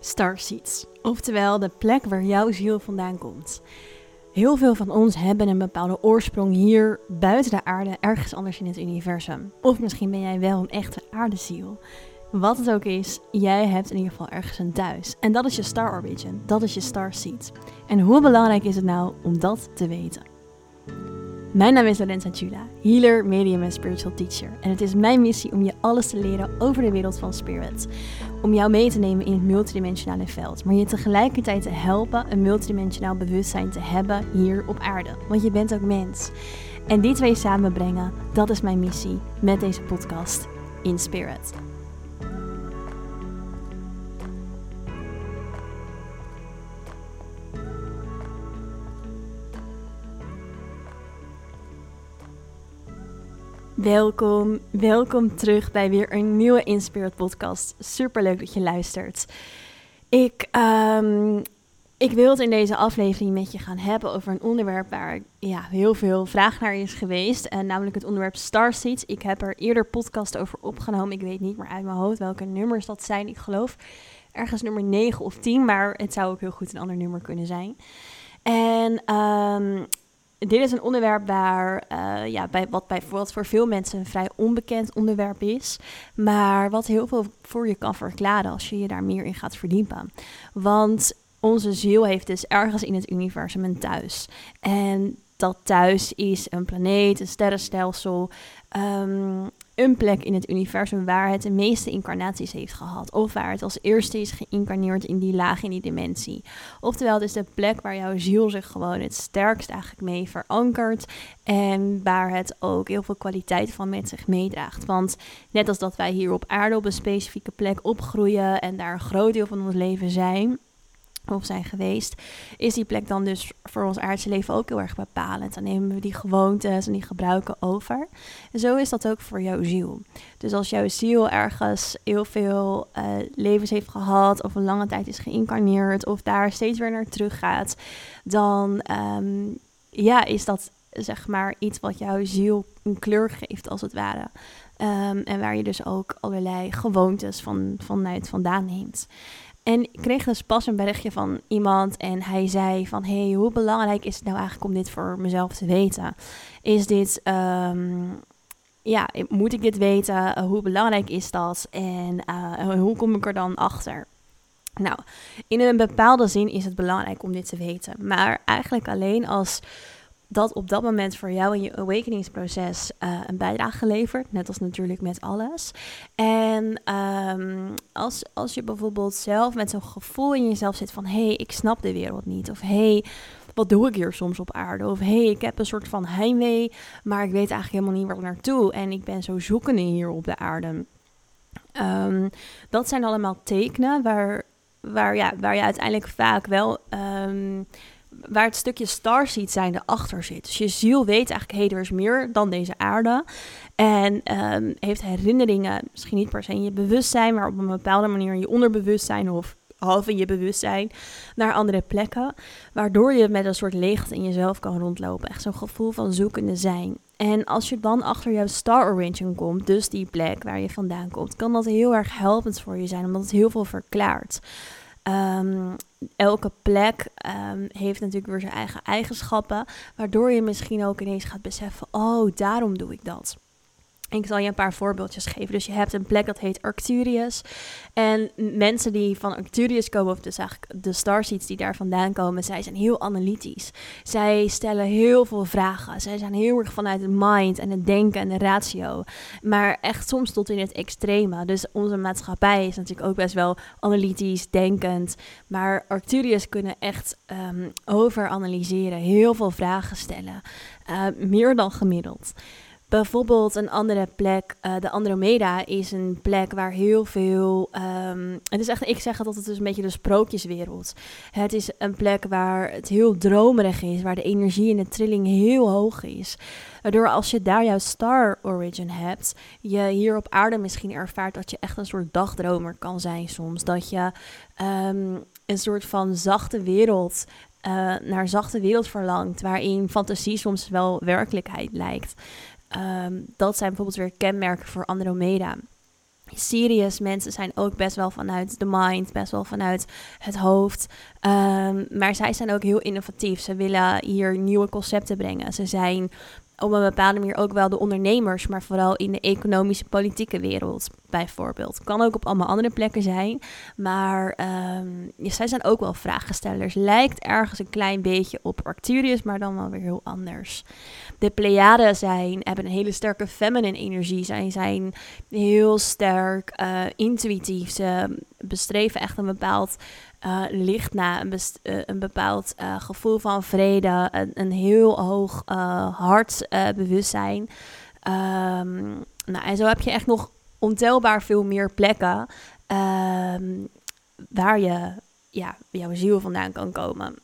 Starseeds, oftewel de plek waar jouw ziel vandaan komt. Heel veel van ons hebben een bepaalde oorsprong hier buiten de aarde, ergens anders in het universum. Of misschien ben jij wel een echte aardeziel. Wat het ook is, jij hebt in ieder geval ergens een thuis. En dat is je star origin, dat is je starseed. En hoe belangrijk is het nou om dat te weten? Mijn naam is Lorenza Chula, healer, medium en spiritual teacher. En het is mijn missie om je alles te leren over de wereld van spirit. Om jou mee te nemen in het multidimensionale veld, maar je tegelijkertijd te helpen een multidimensionaal bewustzijn te hebben hier op aarde. Want je bent ook mens. En die twee samenbrengen, dat is mijn missie met deze podcast in spirit. Welkom, welkom terug bij weer een nieuwe Inspired podcast. Super leuk dat je luistert. Ik, um, ik wil het in deze aflevering met je gaan hebben over een onderwerp waar ja, heel veel vraag naar is geweest. En namelijk het onderwerp Starseeds. Ik heb er eerder podcast over opgenomen. Ik weet niet meer uit mijn hoofd welke nummers dat zijn. Ik geloof ergens nummer 9 of 10, maar het zou ook heel goed een ander nummer kunnen zijn. En um, dit is een onderwerp waar, uh, ja, bij, wat, bij, wat voor veel mensen een vrij onbekend onderwerp is, maar wat heel veel voor je kan verklaren als je je daar meer in gaat verdiepen. Want onze ziel heeft dus ergens in het universum een thuis. En dat thuis is een planeet, een sterrenstelsel, um, een plek in het universum waar het de meeste incarnaties heeft gehad. Of waar het als eerste is geïncarneerd in die laag, in die dimensie. Oftewel, het is de plek waar jouw ziel zich gewoon het sterkst eigenlijk mee verankert. En waar het ook heel veel kwaliteit van met zich meedraagt. Want net als dat wij hier op aarde op een specifieke plek opgroeien en daar een groot deel van ons leven zijn of zijn geweest, is die plek dan dus voor ons aardse leven ook heel erg bepalend. Dan nemen we die gewoontes en die gebruiken over. En zo is dat ook voor jouw ziel. Dus als jouw ziel ergens heel veel uh, levens heeft gehad, of een lange tijd is geïncarneerd, of daar steeds weer naar terug gaat, dan um, ja, is dat zeg maar iets wat jouw ziel een kleur geeft, als het ware. Um, en waar je dus ook allerlei gewoontes van, vanuit vandaan neemt. En ik kreeg dus pas een berichtje van iemand en hij zei van... hey, hoe belangrijk is het nou eigenlijk om dit voor mezelf te weten? Is dit... Um, ja, moet ik dit weten? Uh, hoe belangrijk is dat? En uh, hoe kom ik er dan achter? Nou, in een bepaalde zin is het belangrijk om dit te weten. Maar eigenlijk alleen als dat op dat moment voor jou in je awakeningsproces uh, een bijdrage levert. Net als natuurlijk met alles. En um, als, als je bijvoorbeeld zelf met zo'n gevoel in jezelf zit van... hé, hey, ik snap de wereld niet. Of hé, hey, wat doe ik hier soms op aarde? Of hé, hey, ik heb een soort van heimwee, maar ik weet eigenlijk helemaal niet waar ik naartoe. En ik ben zo zoekende hier op de aarde. Um, dat zijn allemaal tekenen waar, waar, ja, waar je uiteindelijk vaak wel... Um, waar het stukje starseed zijn erachter zit. Dus je ziel weet eigenlijk, hé, hey, er is meer dan deze aarde. En um, heeft herinneringen, misschien niet per se in je bewustzijn, maar op een bepaalde manier in je onderbewustzijn of half in je bewustzijn, naar andere plekken. Waardoor je met een soort leegte in jezelf kan rondlopen. Echt zo'n gevoel van zoekende zijn. En als je dan achter jouw star origin komt, dus die plek waar je vandaan komt, kan dat heel erg helpend voor je zijn, omdat het heel veel verklaart. Um, elke plek um, heeft natuurlijk weer zijn eigen eigenschappen, waardoor je misschien ook ineens gaat beseffen: oh, daarom doe ik dat. Ik zal je een paar voorbeeldjes geven. Dus je hebt een plek dat heet Arcturus. En mensen die van Arcturus komen, of dus eigenlijk de starseeds die daar vandaan komen, zij zijn heel analytisch. Zij stellen heel veel vragen. Zij zijn heel erg vanuit het mind en het denken en de ratio. Maar echt soms tot in het extreme. Dus onze maatschappij is natuurlijk ook best wel analytisch, denkend. Maar Arcturus kunnen echt um, overanalyseren, heel veel vragen stellen. Uh, meer dan gemiddeld. Bijvoorbeeld een andere plek, uh, de Andromeda is een plek waar heel veel. Um, het is echt, ik zeg dat het is een beetje de sprookjeswereld. Het is een plek waar het heel dromerig is, waar de energie en de trilling heel hoog is. Waardoor als je daar jouw star origin hebt, je hier op aarde misschien ervaart dat je echt een soort dagdromer kan zijn soms. Dat je um, een soort van zachte wereld uh, naar zachte wereld verlangt, waarin fantasie soms wel werkelijkheid lijkt. Um, dat zijn bijvoorbeeld weer kenmerken voor Andromeda. Serious mensen zijn ook best wel vanuit de mind, best wel vanuit het hoofd. Ehm, maar zij zijn ook heel innovatief. Ze willen hier nieuwe concepten brengen. Ze zijn op een bepaalde manier ook wel de ondernemers, maar vooral in de economische politieke wereld bijvoorbeeld. Kan ook op allemaal andere plekken zijn, maar um, zij zijn ook wel vraagstellers. Lijkt ergens een klein beetje op Arcturus, maar dan wel weer heel anders. De Pleiaden zijn, hebben een hele sterke feminine energie. Zij zijn heel sterk uh, intuïtief. Ze bestreven echt een bepaald uh, licht na een, uh, een bepaald uh, gevoel van vrede, een, een heel hoog hartbewustzijn. Um, nou, en zo heb je echt nog ontelbaar veel meer plekken um, waar je ja, jouw ziel vandaan kan komen.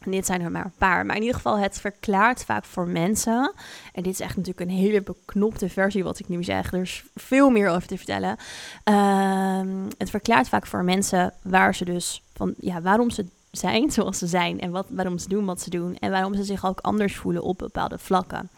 En dit zijn er maar een paar. Maar in ieder geval, het verklaart vaak voor mensen. En dit is echt natuurlijk een hele beknopte versie wat ik nu zeg. Er is veel meer over te vertellen. Um, het verklaart vaak voor mensen waar ze dus van ja, waarom ze zijn zoals ze zijn en wat, waarom ze doen wat ze doen en waarom ze zich ook anders voelen op bepaalde vlakken.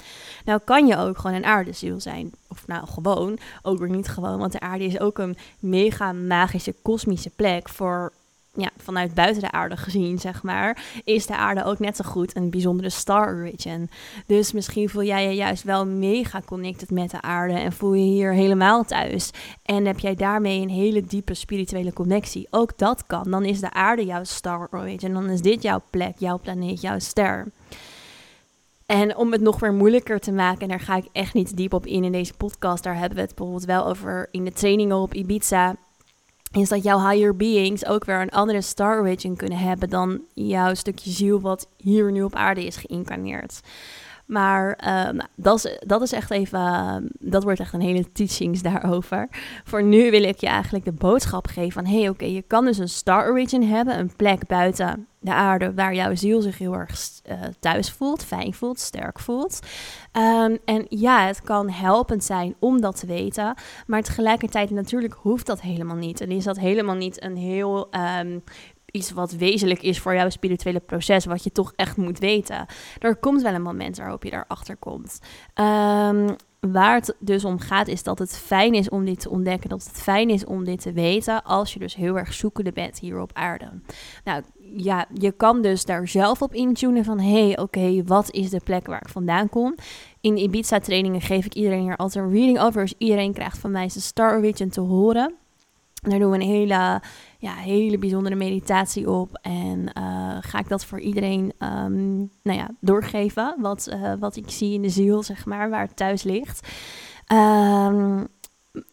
Nou kan je ook gewoon een aardeziel zijn, of nou gewoon, ook weer niet gewoon, want de aarde is ook een mega magische kosmische plek voor ja, vanuit buiten de aarde gezien, zeg maar, is de aarde ook net zo goed een bijzondere star origin. Dus misschien voel jij je juist wel mega connected met de aarde en voel je hier helemaal thuis. En heb jij daarmee een hele diepe spirituele connectie. Ook dat kan. Dan is de aarde jouw star origin. Dan is dit jouw plek, jouw planeet, jouw ster. En om het nog weer moeilijker te maken, en daar ga ik echt niet diep op in in deze podcast, daar hebben we het bijvoorbeeld wel over in de trainingen op Ibiza is dat jouw higher beings ook weer een andere star origin kunnen hebben dan jouw stukje ziel wat hier nu op aarde is geïncarneerd. Maar uh, dat, is, dat is echt even, uh, dat wordt echt een hele teachings daarover. Voor nu wil ik je eigenlijk de boodschap geven van, hey, oké, je kan dus een star origin hebben, een plek buiten de aarde waar jouw ziel zich heel erg uh, thuis voelt, fijn voelt, sterk voelt. Um, en ja, het kan helpend zijn om dat te weten, maar tegelijkertijd natuurlijk hoeft dat helemaal niet. En is dat helemaal niet een heel wat wezenlijk is voor jouw spirituele proces, wat je toch echt moet weten. Er komt wel een moment waarop je daarachter komt. Um, waar het dus om gaat, is dat het fijn is om dit te ontdekken. Dat het fijn is om dit te weten. Als je dus heel erg zoekende bent hier op aarde. Nou ja, je kan dus daar zelf op intunen van: hé, hey, oké, wat is de plek waar ik vandaan kom? In Ibiza trainingen geef ik iedereen hier altijd een reading over. Dus iedereen krijgt van mij zijn Star Origin te horen. Daar doen we een hele, ja, hele bijzondere meditatie op. En uh, ga ik dat voor iedereen um, nou ja, doorgeven. Wat, uh, wat ik zie in de ziel, zeg maar, waar het thuis ligt. Um,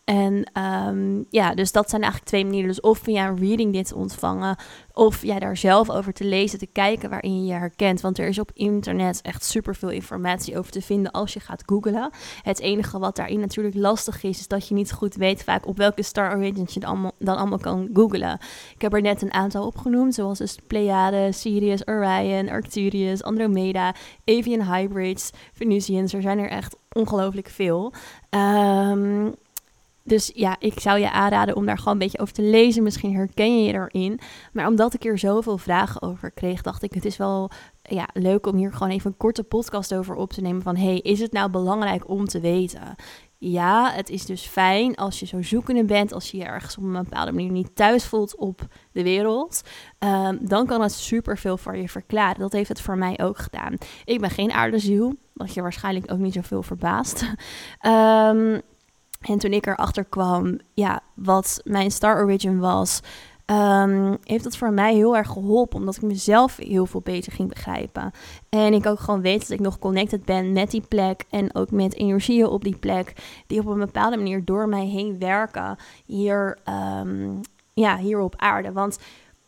en um, ja, dus dat zijn eigenlijk twee manieren. Dus of via een reading dit ontvangen, of jij daar zelf over te lezen, te kijken waarin je je herkent. Want er is op internet echt superveel informatie over te vinden als je gaat googlen. Het enige wat daarin natuurlijk lastig is, is dat je niet goed weet vaak op welke star origins je dan allemaal, dan allemaal kan googlen. Ik heb er net een aantal opgenoemd, zoals dus Pleiade, Sirius, Orion, Arcturus, Andromeda, Avian Hybrids, Venusians. Er zijn er echt ongelooflijk veel. Um, dus ja, ik zou je aanraden om daar gewoon een beetje over te lezen. Misschien herken je je erin. Maar omdat ik hier zoveel vragen over kreeg, dacht ik: het is wel ja, leuk om hier gewoon even een korte podcast over op te nemen. Van hey, is het nou belangrijk om te weten? Ja, het is dus fijn als je zo zoekende bent, als je je ergens op een bepaalde manier niet thuis voelt op de wereld. Um, dan kan het superveel voor je verklaren. Dat heeft het voor mij ook gedaan. Ik ben geen aardeziel, wat je waarschijnlijk ook niet zoveel verbaast. Um, En toen ik erachter kwam, ja, wat mijn star origin was, um, heeft dat voor mij heel erg geholpen. Omdat ik mezelf heel veel beter ging begrijpen. En ik ook gewoon weet dat ik nog connected ben met die plek. En ook met energieën op die plek. Die op een bepaalde manier door mij heen werken. Hier, um, ja, hier op aarde. Want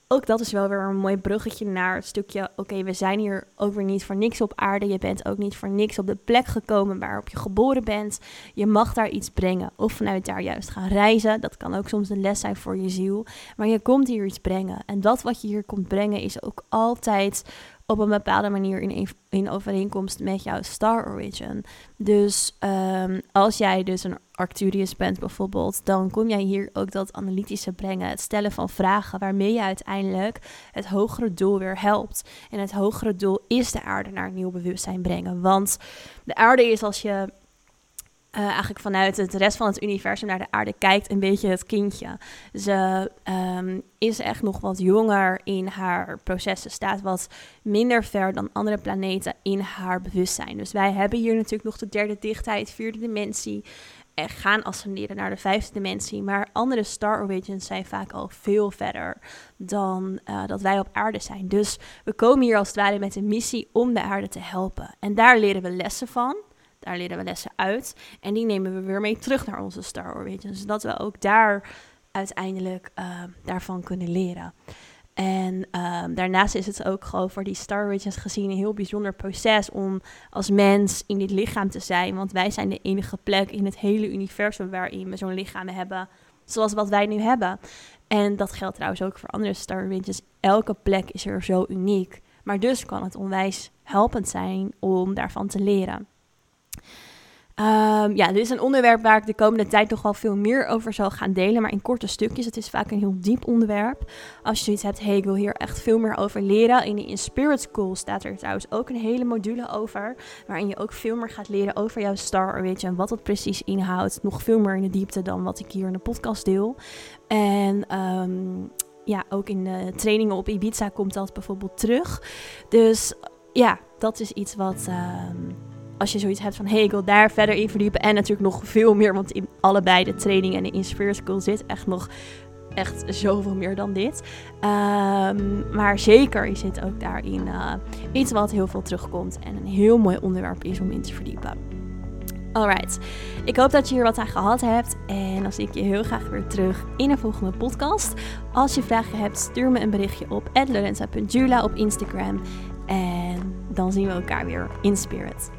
ook dat is wel weer een mooi bruggetje naar het stukje. Oké, we zijn hier ook weer niet voor niks op aarde. Je bent ook niet voor niks op de plek gekomen waarop je geboren bent. Je mag daar iets brengen. Of vanuit daar juist gaan reizen. Dat kan ook soms een les zijn voor je ziel. Maar je komt hier iets brengen. En dat wat je hier komt brengen is ook altijd op een bepaalde manier in, in overeenkomst met jouw star origin. Dus um, als jij dus een Arcturus bent bijvoorbeeld, dan kom jij hier ook dat analytische brengen, het stellen van vragen waarmee je uiteindelijk het hogere doel weer helpt. En het hogere doel is de aarde naar een nieuw bewustzijn brengen. Want de aarde is als je uh, eigenlijk vanuit het rest van het universum naar de aarde kijkt, een beetje het kindje. Ze um, is echt nog wat jonger in haar processen, staat wat minder ver dan andere planeten in haar bewustzijn. Dus wij hebben hier natuurlijk nog de derde dichtheid, vierde dimensie. En gaan ascenderen naar de vijfde dimensie. Maar andere Star Origins zijn vaak al veel verder dan uh, dat wij op aarde zijn. Dus we komen hier als het ware met een missie om de aarde te helpen. En daar leren we lessen van. Daar leren we lessen uit. En die nemen we weer mee terug naar onze Star Origins. Zodat we ook daar uiteindelijk uh, daarvan kunnen leren. En um, daarnaast is het ook gewoon voor die Star Origins gezien een heel bijzonder proces om als mens in dit lichaam te zijn. Want wij zijn de enige plek in het hele universum waarin we zo'n lichaam hebben zoals wat wij nu hebben. En dat geldt trouwens ook voor andere Star Origins. Elke plek is er zo uniek. Maar dus kan het onwijs helpend zijn om daarvan te leren. Um, ja, dit is een onderwerp waar ik de komende tijd nog wel veel meer over zal gaan delen, maar in korte stukjes. Het is vaak een heel diep onderwerp. Als je zoiets hebt, hey, ik wil hier echt veel meer over leren. In de In Spirit School staat er trouwens ook een hele module over, waarin je ook veel meer gaat leren over jouw Star Origin, wat dat precies inhoudt. Nog veel meer in de diepte dan wat ik hier in de podcast deel. En um, ja, ook in de trainingen op Ibiza komt dat bijvoorbeeld terug. Dus ja, dat is iets wat... Um, als je zoiets hebt van, hey, ik wil daar verder in verdiepen. En natuurlijk nog veel meer, want in allebei de training en de Inspire School zit echt nog echt zoveel meer dan dit. Um, maar zeker dit ook daarin uh, iets wat heel veel terugkomt en een heel mooi onderwerp is om in te verdiepen. Alright, ik hoop dat je hier wat aan gehad hebt en dan zie ik je heel graag weer terug in een volgende podcast. Als je vragen hebt, stuur me een berichtje op lorenza.jula op Instagram en dan zien we elkaar weer in spirit.